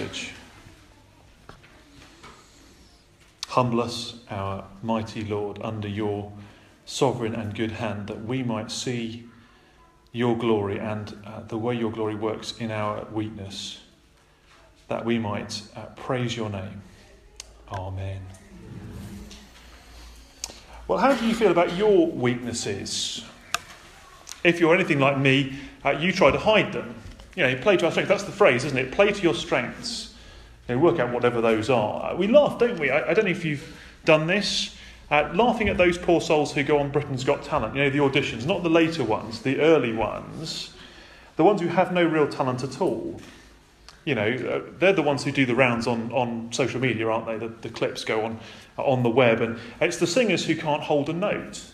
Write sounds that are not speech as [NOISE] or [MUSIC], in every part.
passage. Humble us, our mighty Lord, under your sovereign and good hand, that we might see your glory and uh, the way your glory works in our weakness, that we might uh, praise your name. Amen. Well, how do you feel about your weaknesses? If you're anything like me, uh, you try to hide them. You know, play to our strengths. That's the phrase, isn't it? Play to your strengths. You know, work out whatever those are. Uh, we laugh, don't we? I, I don't know if you've done this. Uh, laughing at those poor souls who go on Britain's Got Talent, you know, the auditions, not the later ones, the early ones, the ones who have no real talent at all. You know, uh, they're the ones who do the rounds on, on social media, aren't they? The, the clips go on on the web, and it's the singers who can't hold a note.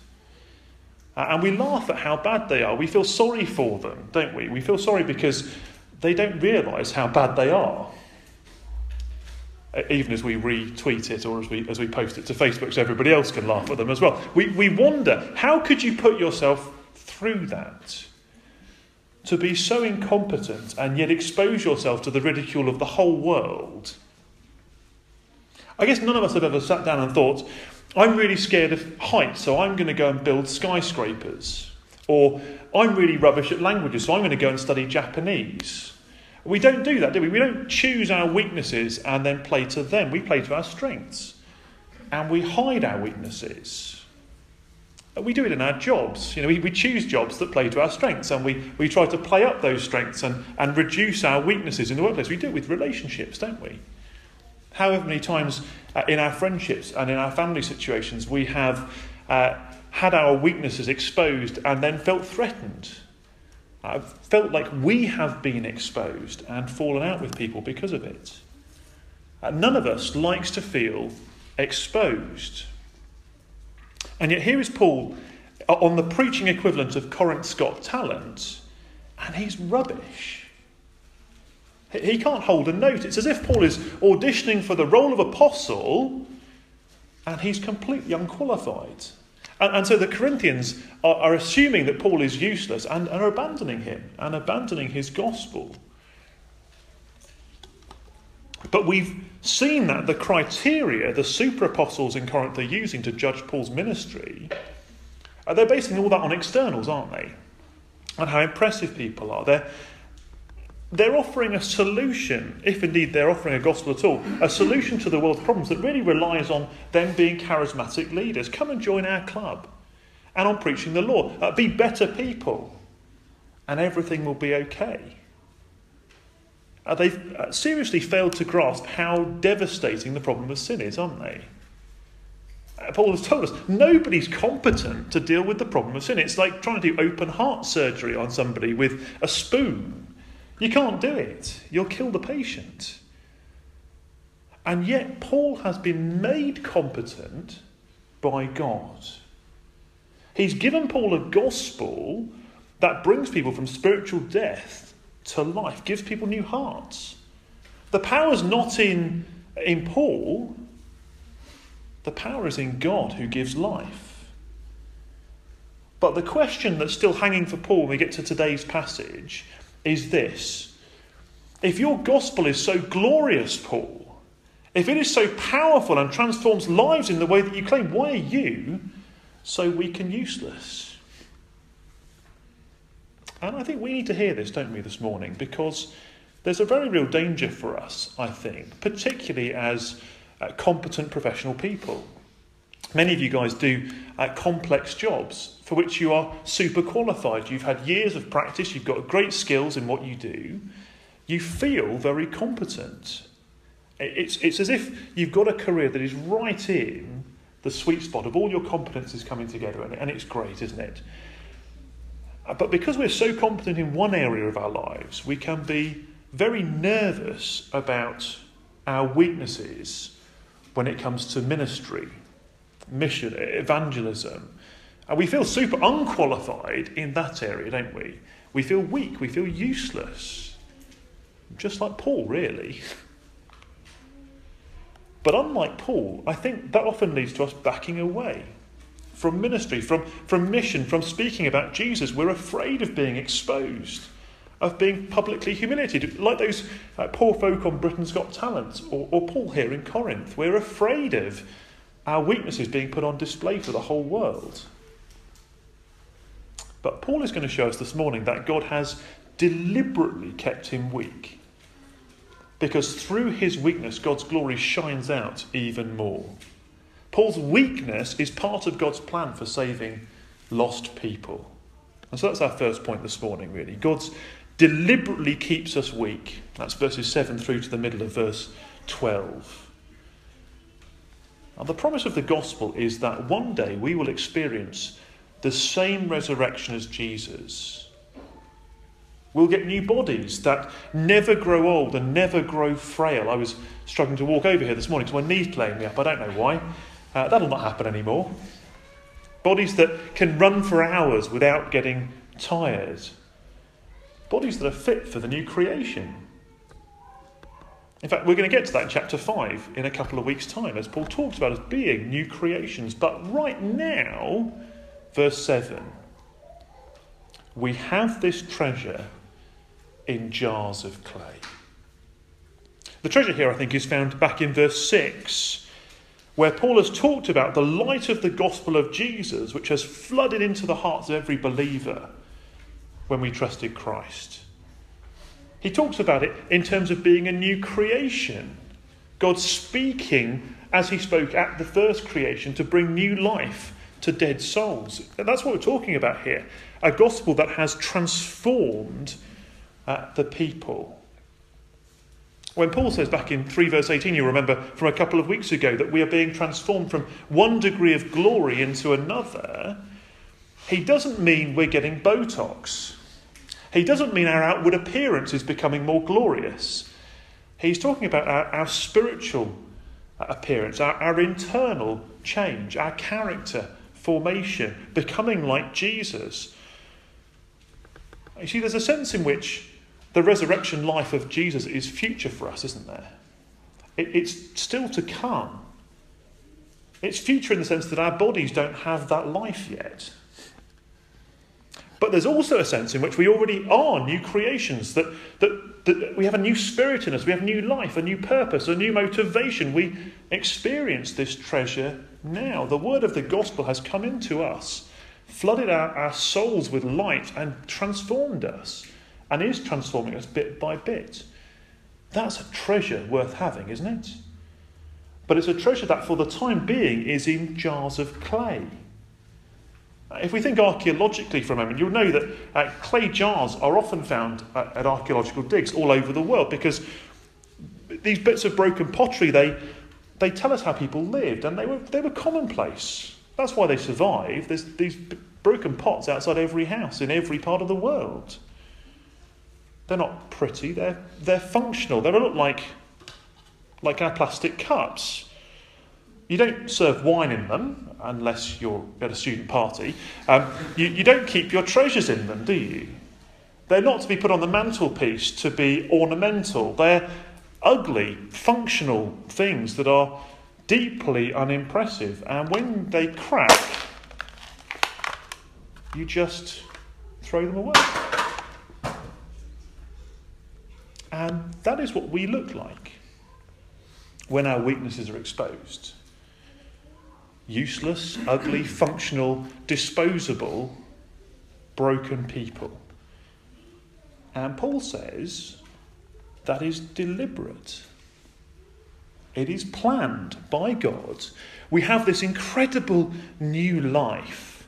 Uh, and we laugh at how bad they are. We feel sorry for them, don't we? We feel sorry because they don't realise how bad they are even as we retweet it or as we, as we post it to Facebook so everybody else can laugh at them as well. We, we wonder how could you put yourself through that? To be so incompetent and yet expose yourself to the ridicule of the whole world. I guess none of us have ever sat down and thought, I'm really scared of heights, so I'm going to go and build skyscrapers. Or I'm really rubbish at languages, so I'm going to go and study Japanese. We don't do that, do we? We don't choose our weaknesses and then play to them. We play to our strengths. And we hide our weaknesses. We do it in our jobs. You know, we, we choose jobs that play to our strengths and we, we try to play up those strengths and, and reduce our weaknesses in the workplace. We do it with relationships, don't we? However many times uh, in our friendships and in our family situations we have uh, had our weaknesses exposed and then felt threatened I've felt like we have been exposed and fallen out with people because of it. And none of us likes to feel exposed. And yet, here is Paul on the preaching equivalent of Corinth's Got Talent, and he's rubbish. He can't hold a note. It's as if Paul is auditioning for the role of apostle, and he's completely unqualified. And, and so the Corinthians are, are, assuming that Paul is useless and, and are abandoning him and abandoning his gospel. But we've seen that the criteria the super apostles in Corinth are using to judge Paul's ministry, uh, they're basing all that on externals, aren't they? And how impressive people are. They're, they're offering a solution, if indeed they're offering a gospel at all, a solution to the world's problems that really relies on them being charismatic leaders. Come and join our club. And on preaching the law. Uh, be better people. And everything will be okay. Uh, they've uh, seriously failed to grasp how devastating the problem of sin is, aren't they? Uh, Paul has told us nobody's competent to deal with the problem of sin. It's like trying to do open heart surgery on somebody with a spoon. You can't do it. You'll kill the patient. And yet, Paul has been made competent by God. He's given Paul a gospel that brings people from spiritual death to life, gives people new hearts. The power's not in, in Paul, the power is in God who gives life. But the question that's still hanging for Paul when we get to today's passage is this If your gospel is so glorious, Paul, if it is so powerful and transforms lives in the way that you claim, why are you so weak and useless? And I think we need to hear this, don't we, this morning, because there's a very real danger for us, I think, particularly as uh, competent professional people. Many of you guys do uh, complex jobs for which you are super qualified. You've had years of practice, you've got great skills in what you do, you feel very competent. It's, it's as if you've got a career that is right in the sweet spot of all your competencies coming together, and, and it's great, isn't it? Uh, but because we're so competent in one area of our lives, we can be very nervous about our weaknesses when it comes to ministry mission, evangelism. And we feel super unqualified in that area, don't we? We feel weak, we feel useless. Just like Paul, really. [LAUGHS] But unlike Paul, I think that often leads to us backing away from ministry, from, from mission, from speaking about Jesus. We're afraid of being exposed. of being publicly humiliated, like those uh, poor folk on Britain's Got Talent or, or Paul here in Corinth. We're afraid of our weaknesses being put on display for the whole world. But Paul is going to show us this morning that God has deliberately kept him weak. Because through his weakness, God's glory shines out even more. Paul's weakness is part of God's plan for saving lost people. And so that's our first point this morning, really. God's deliberately keeps us weak. That's verses 7 through to the middle of verse 12. Now, the promise of the gospel is that one day we will experience the same resurrection as Jesus. We'll get new bodies that never grow old and never grow frail. I was struggling to walk over here this morning, so my knee's playing me up. I don't know why. Uh, that'll not happen anymore. Bodies that can run for hours without getting tired. Bodies that are fit for the new creation. In fact, we're going to get to that in chapter 5 in a couple of weeks' time, as Paul talks about us being new creations. But right now, verse 7, we have this treasure in jars of clay. The treasure here, I think, is found back in verse 6, where Paul has talked about the light of the gospel of Jesus, which has flooded into the hearts of every believer when we trusted Christ. He talks about it in terms of being a new creation. God speaking as he spoke at the first creation to bring new life to dead souls. And that's what we're talking about here. A gospel that has transformed uh, the people. When Paul says back in 3 verse 18, you remember from a couple of weeks ago, that we are being transformed from one degree of glory into another, he doesn't mean we're getting Botox. He doesn't mean our outward appearance is becoming more glorious. He's talking about our, our spiritual uh, appearance, our, our internal change, our character formation, becoming like Jesus. You see, there's a sense in which the resurrection life of Jesus is future for us, isn't there? It, it's still to come. It's future in the sense that our bodies don't have that life yet. But there's also a sense in which we already are new creations, that, that, that we have a new spirit in us, we have new life, a new purpose, a new motivation. We experience this treasure now. The word of the gospel has come into us, flooded our, our souls with light, and transformed us, and is transforming us bit by bit. That's a treasure worth having, isn't it? But it's a treasure that, for the time being, is in jars of clay. If we think archaeologically for a moment, you'll know that uh, clay jars are often found at, archaeological digs all over the world because these bits of broken pottery, they, they tell us how people lived and they were, they were commonplace. That's why they survived. There's these broken pots outside every house in every part of the world. They're not pretty, they're, they're functional. They look like, like our plastic cups. You don't serve wine in them unless you're at a student party. Um, you, you don't keep your treasures in them, do you? They're not to be put on the mantelpiece to be ornamental. They're ugly, functional things that are deeply unimpressive. And when they crack, you just throw them away. And that is what we look like when our weaknesses are exposed useless, ugly, functional, disposable, broken people. And Paul says that is deliberate. It is planned by God. We have this incredible new life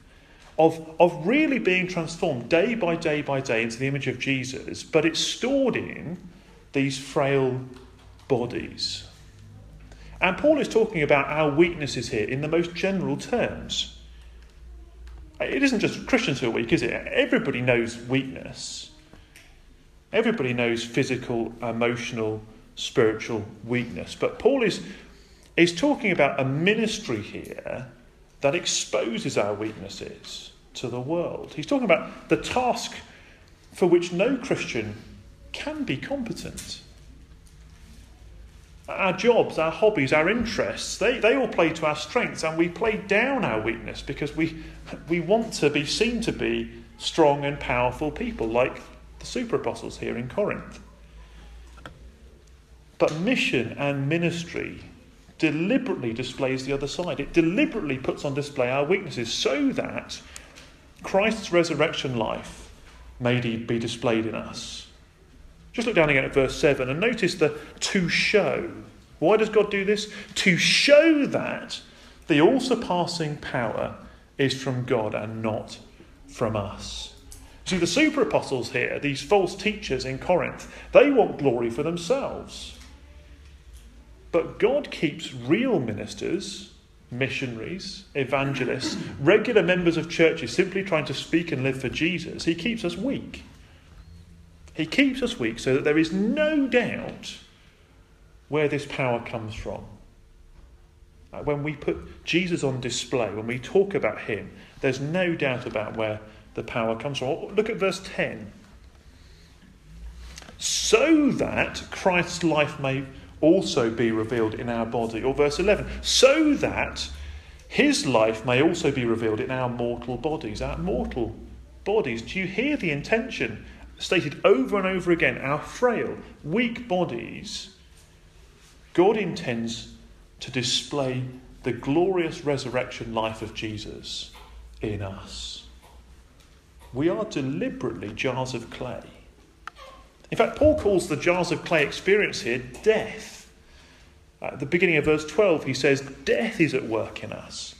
of, of really being transformed day by day by day into the image of Jesus, but it's stored in these frail bodies. And Paul is talking about our weaknesses here in the most general terms. It isn't just Christians who are weak, is it? Everybody knows weakness. Everybody knows physical, emotional, spiritual weakness. But Paul is, is talking about a ministry here that exposes our weaknesses to the world. He's talking about the task for which no Christian can be competent our jobs, our hobbies, our interests, they, they all play to our strengths and we play down our weakness because we, we want to be seen to be strong and powerful people like the super apostles here in Corinth. But mission and ministry deliberately displays the other side. It deliberately puts on display our weaknesses so that Christ's resurrection life may be displayed in us. Just look down again at verse 7 and notice the to show. Why does God do this? To show that the all surpassing power is from God and not from us. See, the super apostles here, these false teachers in Corinth, they want glory for themselves. But God keeps real ministers, missionaries, evangelists, regular members of churches simply trying to speak and live for Jesus. He keeps us weak. He keeps us weak so that there is no doubt where this power comes from. When we put Jesus on display, when we talk about him, there's no doubt about where the power comes from. Look at verse 10. So that Christ's life may also be revealed in our body. Or verse 11, so that his life may also be revealed in our mortal bodies. Our mortal bodies. Do you hear the intention stated over and over again? Our frail, weak bodies. God intends to display the glorious resurrection life of Jesus in us. We are deliberately jars of clay. In fact, Paul calls the jars of clay experience here death. At the beginning of verse 12, he says, Death is at work in us.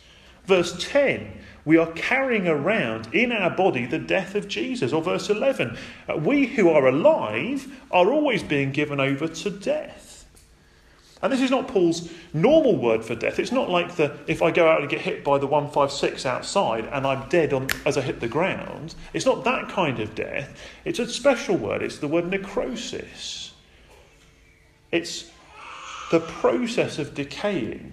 Verse 10, we are carrying around in our body the death of Jesus. Or verse 11, uh, we who are alive are always being given over to death. And this is not Paul's normal word for death. It's not like the if I go out and get hit by the 156 outside and I'm dead on, as I hit the ground. It's not that kind of death. It's a special word. It's the word necrosis. It's the process of decaying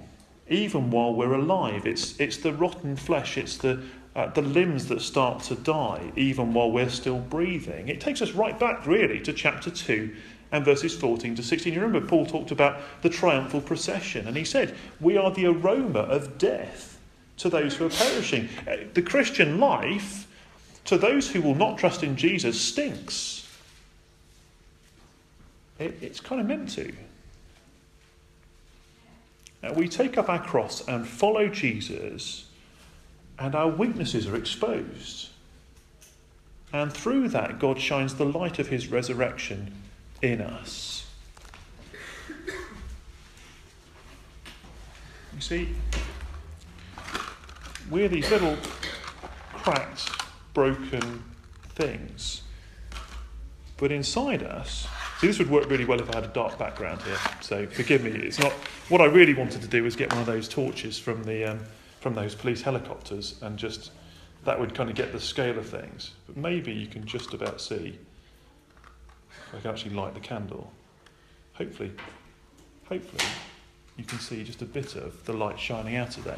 even while we're alive. It's, it's the rotten flesh. It's the, uh, the limbs that start to die even while we're still breathing. It takes us right back, really, to chapter 2 and verses 14 to 16. You remember Paul talked about the triumphal procession, and he said, We are the aroma of death to those who are perishing. Uh, the Christian life, to those who will not trust in Jesus, stinks. It, it's kind of meant to. Now, we take up our cross and follow Jesus, and our weaknesses are exposed. And through that, God shines the light of his resurrection in us. You see, we're these little cracked, broken things. But inside us, see, this would work really well if I had a dark background here. So forgive me. It's not what I really wanted to do was get one of those torches from the um, from those police helicopters and just that would kind of get the scale of things. But maybe you can just about see. I can actually light the candle. Hopefully, hopefully, you can see just a bit of the light shining out of there.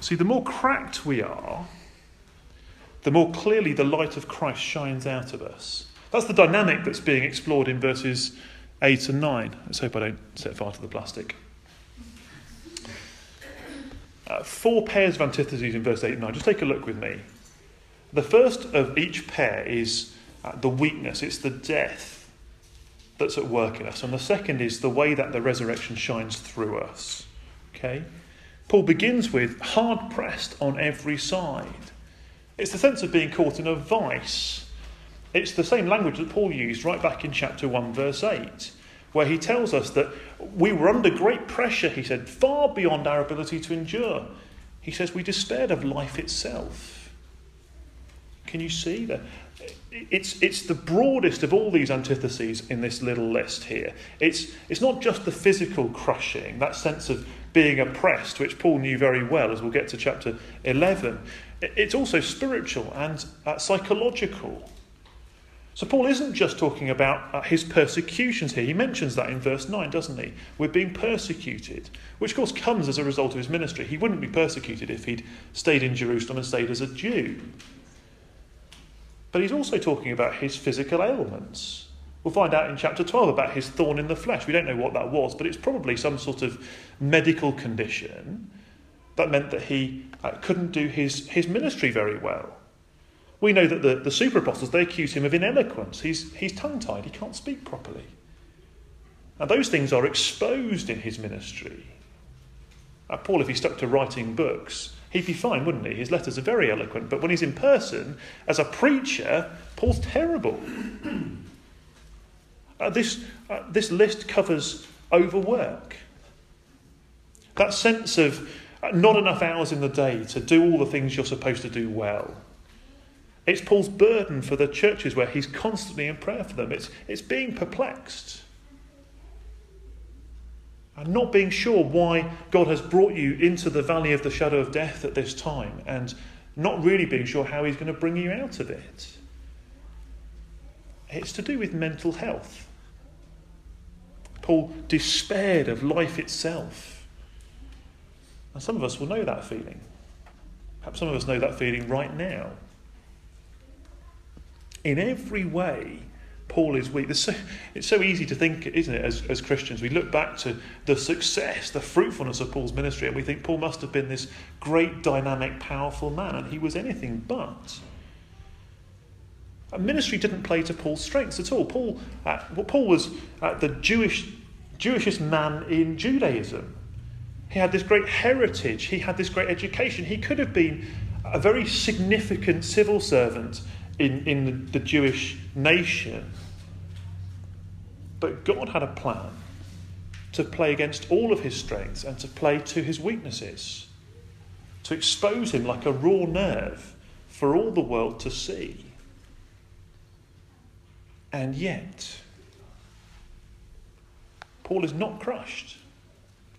See, the more cracked we are, the more clearly the light of Christ shines out of us. That's the dynamic that's being explored in verses 8 and 9. Let's hope I don't set fire to the plastic. Uh, four pairs of antitheses in verse 8 and 9. Just take a look with me. The first of each pair is uh, the weakness, it's the death that's at work in us. And the second is the way that the resurrection shines through us. Okay? Paul begins with hard pressed on every side. It's the sense of being caught in a vice. It's the same language that Paul used right back in chapter 1, verse 8, where he tells us that we were under great pressure, he said, far beyond our ability to endure. He says we despaired of life itself. Can you see that? it's, it's the broadest of all these antitheses in this little list here. It's, it's not just the physical crushing, that sense of being oppressed, which Paul knew very well as we'll get to chapter 11. It's also spiritual and uh, psychological. So Paul isn't just talking about uh, his persecutions here. He mentions that in verse 9, doesn't he? We're being persecuted, which of course comes as a result of his ministry. He wouldn't be persecuted if he'd stayed in Jerusalem and stayed as a Jew. But he's also talking about his physical ailments. We'll find out in chapter 12 about his thorn in the flesh. We don't know what that was, but it's probably some sort of medical condition that meant that he uh, couldn't do his, his ministry very well. We know that the, the super apostles, they accuse him of ineloquence. He's, he's tongue tied, he can't speak properly. And those things are exposed in his ministry. Uh, Paul, if he stuck to writing books, he'd be fine, wouldn't he? His letters are very eloquent, but when he's in person, as a preacher, Paul's terrible. uh, this, uh, this list covers overwork. That sense of uh, not enough hours in the day to do all the things you're supposed to do well. It's Paul's burden for the churches where he's constantly in prayer for them. It's, it's being perplexed and not being sure why God has brought you into the valley of the shadow of death at this time and not really being sure how he's going to bring you out of it. It's to do with mental health. Paul despaired of life itself. And some of us will know that feeling. Perhaps some of us know that feeling right now. In every way, Paul is weak. So, it's so easy to think, isn't it, as, as Christians? We look back to the success, the fruitfulness of Paul's ministry, and we think Paul must have been this great, dynamic, powerful man, and he was anything but. ministry didn't play to Paul's strengths at all. Paul, uh, well, Paul was uh, the Jewish, Jewishest man in Judaism. He had this great heritage, he had this great education. He could have been a very significant civil servant in, in the, the Jewish nation. But God had a plan to play against all of his strengths and to play to his weaknesses, to expose him like a raw nerve for all the world to see. And yet, Paul is not crushed.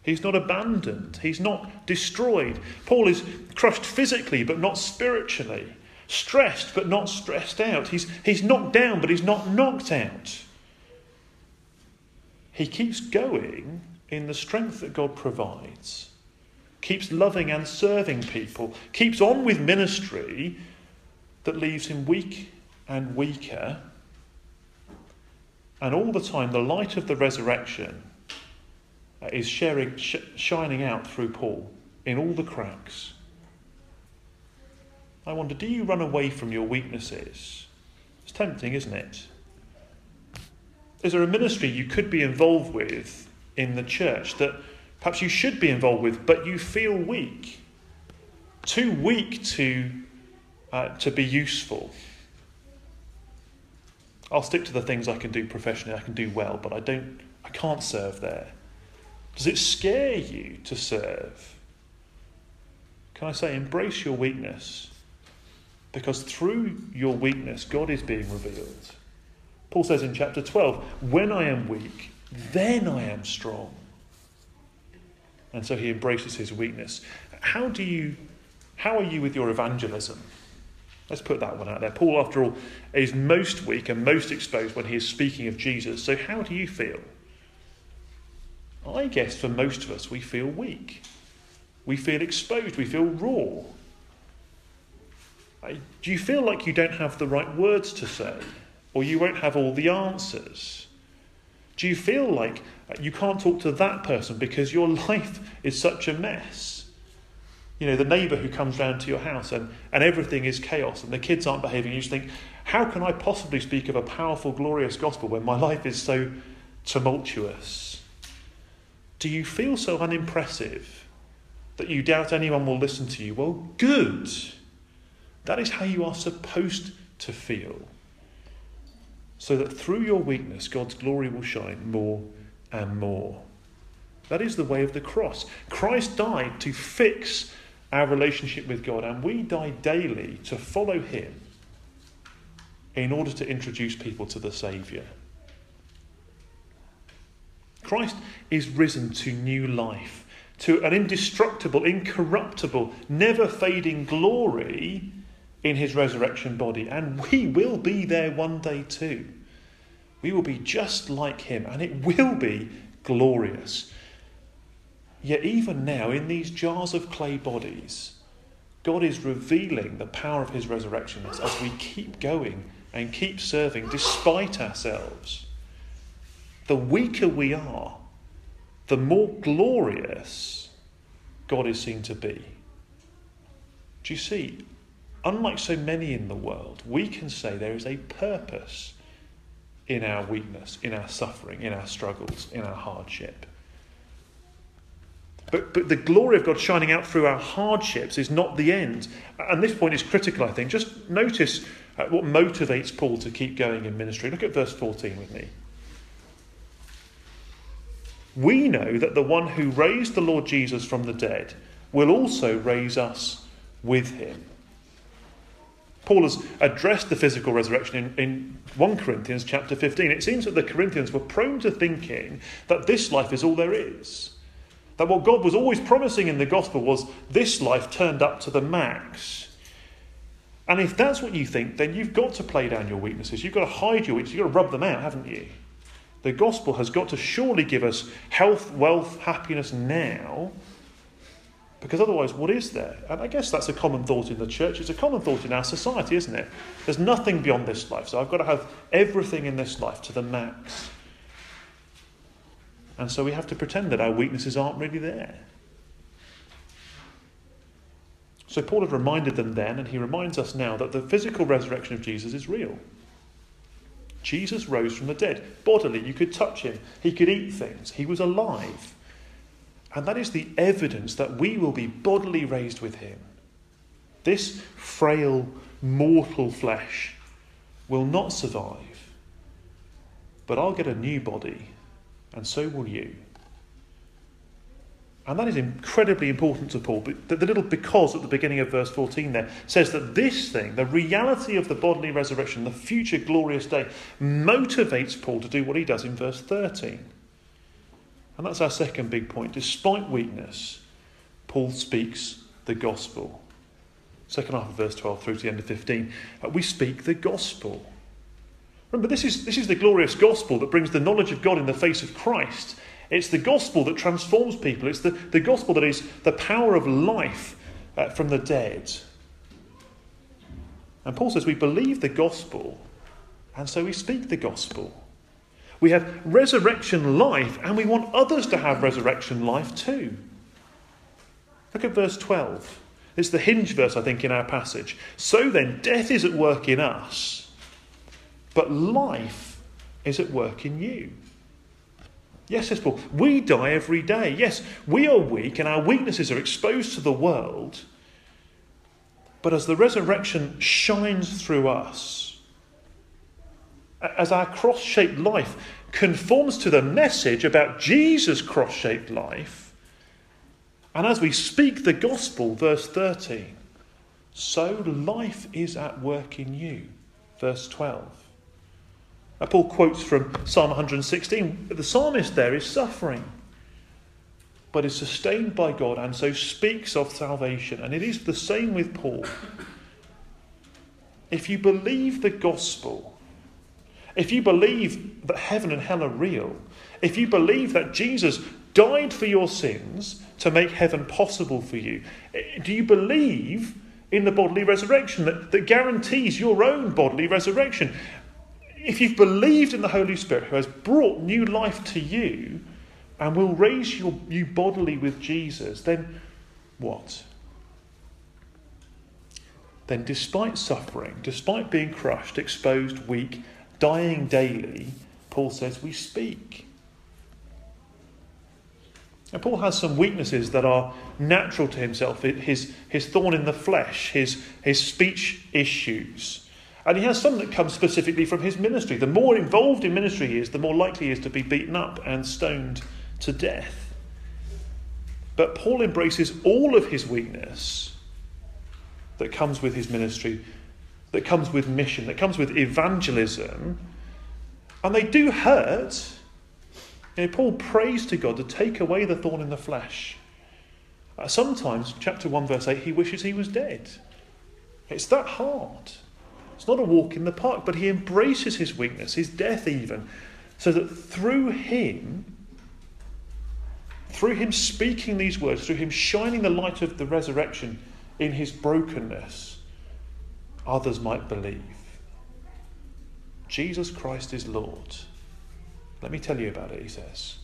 He's not abandoned. He's not destroyed. Paul is crushed physically, but not spiritually stressed but not stressed out. He's, he's knocked down but he's not knocked out. He keeps going in the strength that God provides, keeps loving and serving people, keeps on with ministry that leaves him weak and weaker. And all the time, the light of the resurrection is sharing, sh- shining out through Paul in all the cracks. I wonder, do you run away from your weaknesses? It's tempting, isn't it? Is there a ministry you could be involved with in the church that perhaps you should be involved with, but you feel weak? Too weak to, uh, to be useful. I'll stick to the things I can do professionally, I can do well, but I don't I can't serve there. Does it scare you to serve? Can I say embrace your weakness? Because through your weakness, God is being revealed. Paul says in chapter 12, When I am weak, then I am strong. And so he embraces his weakness. How do you how are you with your evangelism? Let's put that one out there. Paul, after all, is most weak and most exposed when he is speaking of Jesus. So, how do you feel? I guess for most of us, we feel weak. We feel exposed. We feel raw. Do you feel like you don't have the right words to say? Or you won't have all the answers? Do you feel like uh, you can't talk to that person because your [LAUGHS] life is such a mess? You know, the neighbour who comes round to your house and, and everything is chaos and the kids aren't behaving. You just think, how can I possibly speak of a powerful, glorious gospel when my [LAUGHS] life is so tumultuous? Do you feel so unimpressive that you doubt anyone will listen to you? Well, good. That is how you are supposed to feel. So that through your weakness, God's glory will shine more and more. That is the way of the cross. Christ died to fix our relationship with God, and we die daily to follow Him in order to introduce people to the Saviour. Christ is risen to new life, to an indestructible, incorruptible, never fading glory in his resurrection body, and we will be there one day too. We will be just like him, and it will be glorious. Yet, even now, in these jars of clay bodies, God is revealing the power of his resurrection as we keep going and keep serving despite ourselves. The weaker we are, the more glorious God is seen to be. Do you see? Unlike so many in the world, we can say there is a purpose in our weakness, in our suffering, in our struggles, in our hardship. But, but the glory of God shining out through our hardships is not the end. And this point is critical, I think. Just notice uh, what motivates Paul to keep going in ministry. Look at verse 14 with me. We know that the one who raised the Lord Jesus from the dead will also raise us with him. Paul has addressed the physical resurrection in, in 1 Corinthians chapter 15. It seems that the Corinthians were prone to thinking that this life is all there is. That what God was always promising in the gospel was this life turned up to the max. And if that's what you think, then you've got to play down your weaknesses. You've got to hide your weaknesses. You've got to rub them out, haven't you? The gospel has got to surely give us health, wealth, happiness now. Because otherwise, what is there? And I guess that's a common thought in the church. It's a common thought in our society, isn't it? There's nothing beyond this life. So I've got to have everything in this life to the max. And so we have to pretend that our weaknesses aren't really there. So Paul had reminded them then, and he reminds us now, that the physical resurrection of Jesus is real. Jesus rose from the dead. Bodily, you could touch him, he could eat things, he was alive. And that is the evidence that we will be bodily raised with him. This frail, mortal flesh will not survive, but I'll get a new body and so will you. And that is incredibly important to Paul. The little because at the beginning of verse 14 there says that this thing, the reality of the bodily resurrection, the future glorious day, motivates Paul to do what he does in verse 13. And that's our second big point. Despite weakness, Paul speaks the gospel. Second half of verse 12 through to the end of 15. Uh, we speak the gospel. Remember, this is, this is the glorious gospel that brings the knowledge of God in the face of Christ. It's the gospel that transforms people. It's the, the gospel that is the power of life uh, from the dead. And Paul says we believe the gospel, and so we speak the gospel. We have resurrection life, and we want others to have resurrection life too. Look at verse 12. It's the hinge verse, I think, in our passage. So then, death is at work in us but life is at work in you. Yes, says Paul, we die every day. Yes, we are weak and our weaknesses are exposed to the world. But as the resurrection shines through us, as our cross shaped life conforms to the message about Jesus' cross shaped life, and as we speak the gospel, verse 13, so life is at work in you, verse 12. Uh, Paul quotes from Psalm 116. The psalmist there is suffering, but is sustained by God and so speaks of salvation. And it is the same with Paul. If you believe the gospel, if you believe that heaven and hell are real, if you believe that Jesus died for your sins to make heaven possible for you, eh, do you believe in the bodily resurrection that, that guarantees your own bodily resurrection? if you've believed in the Holy Spirit who has brought new life to you and will raise your, you bodily with Jesus, then what? Then, despite suffering, despite being crushed, exposed, weak, dying daily, Paul says we speak. And Paul has some weaknesses that are natural to himself his, his thorn in the flesh, his, his speech issues, and he has some that come specifically from his ministry. The more involved in ministry he is, the more likely he is to be beaten up and stoned to death. But Paul embraces all of his weakness that comes with his ministry, that comes with mission, that comes with evangelism. And they do hurt. You know, Paul prays to God to take away the thorn in the flesh. Uh, sometimes, chapter 1, verse 8, he wishes he was dead. It's that hard. It's not a walk in the park, but he embraces his weakness, his death even, so that through him, through him speaking these words, through him shining the light of the resurrection in his brokenness, others might believe. Jesus Christ is Lord. Let me tell you about it, he says.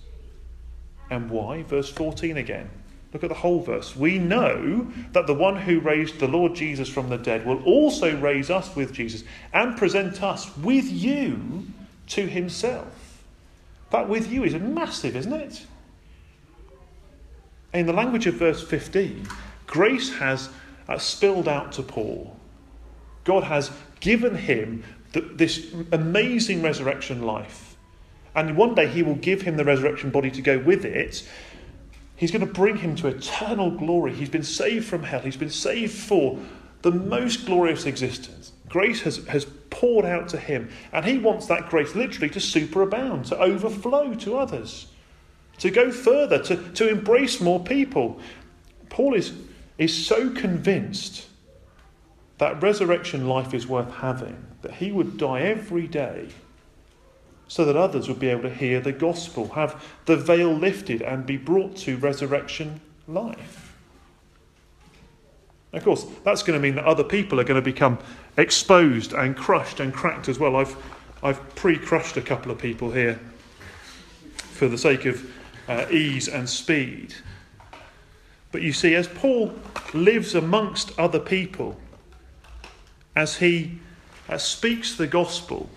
And why? Verse 14 again. Look at the whole verse. We know that the one who raised the Lord Jesus from the dead will also raise us with Jesus and present us with you to himself. That with you is massive, isn't it? In the language of verse 15, grace has uh, spilled out to Paul. God has given him the, this amazing resurrection life. And one day he will give him the resurrection body to go with it. He's going to bring him to eternal glory. He's been saved from hell. He's been saved for the most glorious existence. Grace has, has poured out to him. And he wants that grace literally to superabound, to overflow to others, to go further, to, to embrace more people. Paul is, is so convinced that resurrection life is worth having, that he would die every day so that others would be able to hear the gospel, have the veil lifted, and be brought to resurrection life. Of course, that's going to mean that other people are going to become exposed and crushed and cracked as well. I've, I've pre crushed a couple of people here for the sake of uh, ease and speed. But you see, as Paul lives amongst other people, as he uh, speaks the gospel,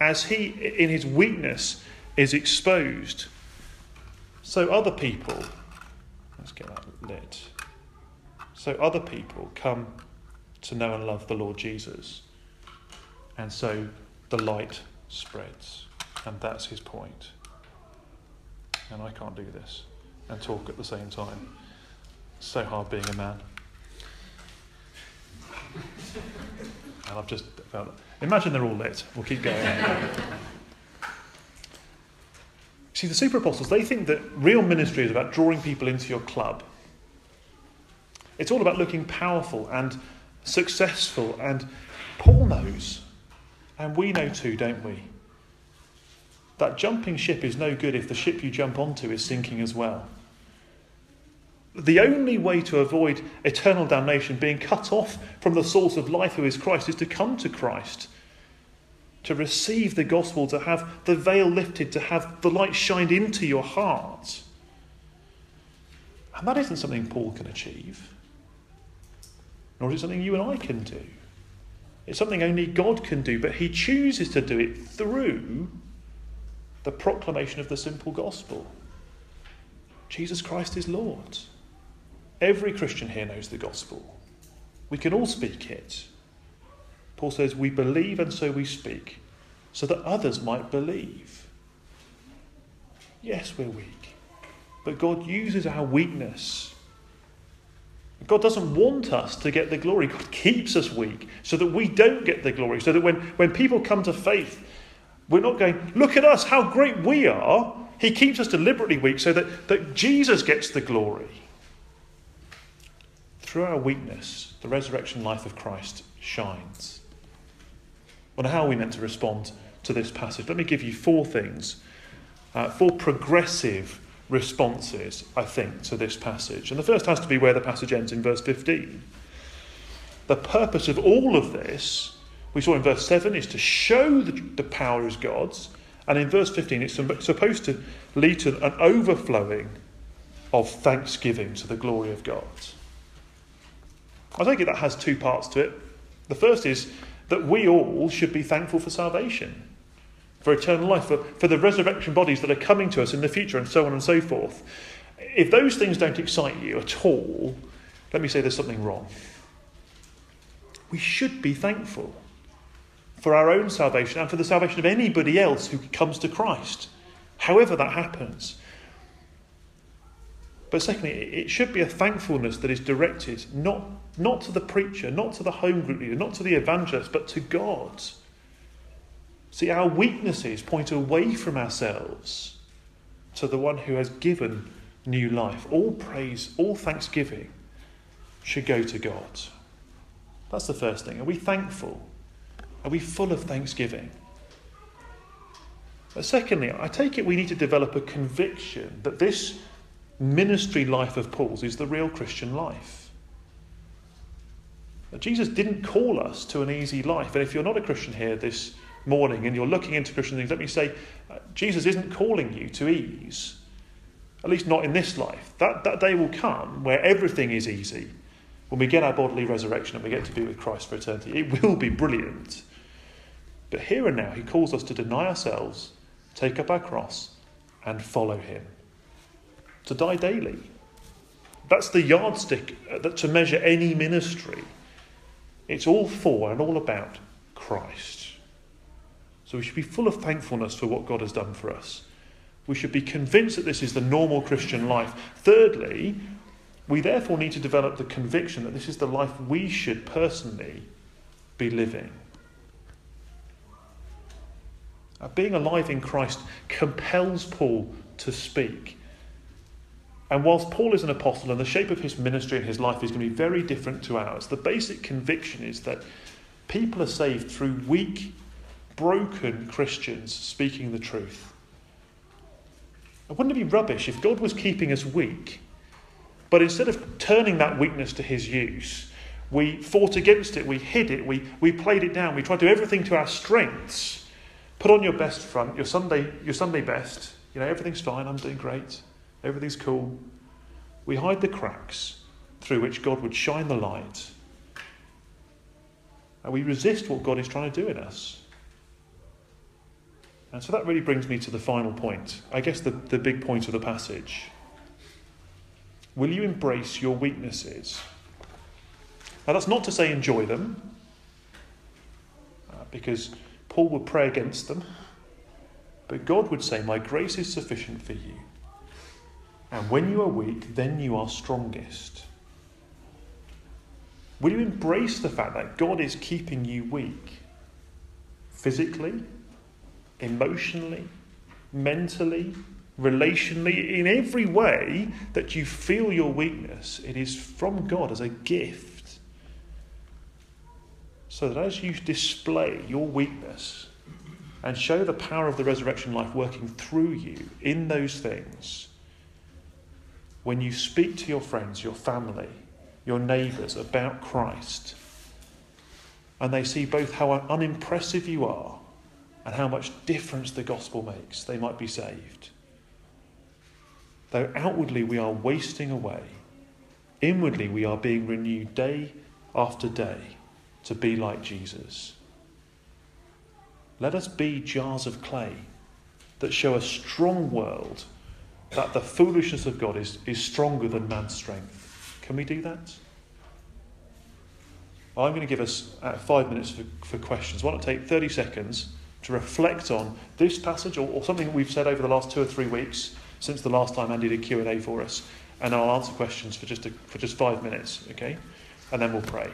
as he, in his weakness, is exposed, so other people, let's get that lit, so other people come to know and love the Lord Jesus. And so the light spreads. And that's his point. And I can't do this and talk at the same time. It's so hard being a man. [LAUGHS] And I've just felt. Imagine they're all lit. We'll keep going. [LAUGHS] See, the super apostles, they think that real ministry is about drawing people into your club. It's all about looking powerful and successful. And Paul knows, and we know too, don't we? That jumping ship is no good if the ship you jump onto is sinking as well. The only way to avoid eternal damnation, being cut off from the source of life who is Christ, is to come to Christ, to receive the gospel, to have the veil lifted, to have the light shined into your heart. And that isn't something Paul can achieve, nor is it something you and I can do. It's something only God can do, but He chooses to do it through the proclamation of the simple gospel. Jesus Christ is Lord. Every Christian here knows the gospel. We can all speak it. Paul says, We believe and so we speak, so that others might believe. Yes, we're weak, but God uses our weakness. God doesn't want us to get the glory. God keeps us weak so that we don't get the glory. So that when, when people come to faith, we're not going, look at us, how great we are. He keeps us deliberately weak so that, that Jesus gets the glory. Through our weakness, the resurrection life of Christ shines. Well, how are we meant to respond to this passage? Let me give you four things, uh, four progressive responses, I think, to this passage. And the first has to be where the passage ends in verse 15. The purpose of all of this, we saw in verse 7, is to show the, the power is God's. And in verse 15, it's supposed to lead to an overflowing of thanksgiving to the glory of God. I take it that has two parts to it. The first is that we all should be thankful for salvation, for eternal life, for, for the resurrection bodies that are coming to us in the future, and so on and so forth. If those things don't excite you at all, let me say there's something wrong. We should be thankful for our own salvation and for the salvation of anybody else who comes to Christ, however that happens. But secondly, it should be a thankfulness that is directed not, not to the preacher, not to the home group leader, not to the evangelist, but to God. See, our weaknesses point away from ourselves to the one who has given new life. All praise, all thanksgiving should go to God. That's the first thing. Are we thankful? Are we full of thanksgiving? But secondly, I take it we need to develop a conviction that this ministry life of Paul's is the real Christian life. Jesus didn't call us to an easy life. And if you're not a Christian here this morning and you're looking into Christian things, let me say uh, Jesus isn't calling you to ease. At least not in this life. That, that day will come where everything is easy. When we get our bodily resurrection and we get to be with Christ for eternity, it will be brilliant. But here and now, he calls us to deny ourselves, take up our cross, and follow him. To die daily. That's the yardstick uh, to measure any ministry. It's all for and all about Christ. So we should be full of thankfulness for what God has done for us. We should be convinced that this is the normal Christian life. Thirdly, we therefore need to develop the conviction that this is the life we should personally be living. Uh, being alive in Christ compels Paul to speak. And whilst Paul is an apostle and the shape of his ministry and his life is going to be very different to ours, the basic conviction is that people are saved through weak, broken Christians speaking the truth. wouldn't it be rubbish if God was keeping us weak, but instead of turning that weakness to his use, we fought against it, we hid it, we, we played it down, we tried to do everything to our strengths Put on your best front, your Sunday, your Sunday best. You know, everything's fine, I'm doing great, everything's cool. We hide the cracks through which God would shine the light. And we resist what God is trying to do in us. And so that really brings me to the final point. I guess the, the big point of the passage. Will you embrace your weaknesses? Now, that's not to say enjoy them, uh, because Paul would pray against them, but God would say, My grace is sufficient for you. And when you are weak, then you are strongest. Will you embrace the fact that God is keeping you weak? Physically, emotionally, mentally, relationally, in every way that you feel your weakness, it is from God as a gift so that as you display your weakness and show the power of the resurrection life working through you in those things, when you speak to your friends, your family, your neighbours about Christ, and they see both how unimpressive you are and how much difference the gospel makes, they might be saved. Though outwardly we are wasting away, inwardly we are being renewed day after day to be like Jesus. Let us be jars of clay that show a strong world that the foolishness of God is, is stronger than man's strength. Can we do that? I'm going to give us uh, five minutes for, for questions. Why not take 30 seconds to reflect on this passage or, or something we've said over the last two or three weeks since the last time Andy did Q&A for us. And I'll answer questions for just, a, for just five minutes, okay? And then we'll pray.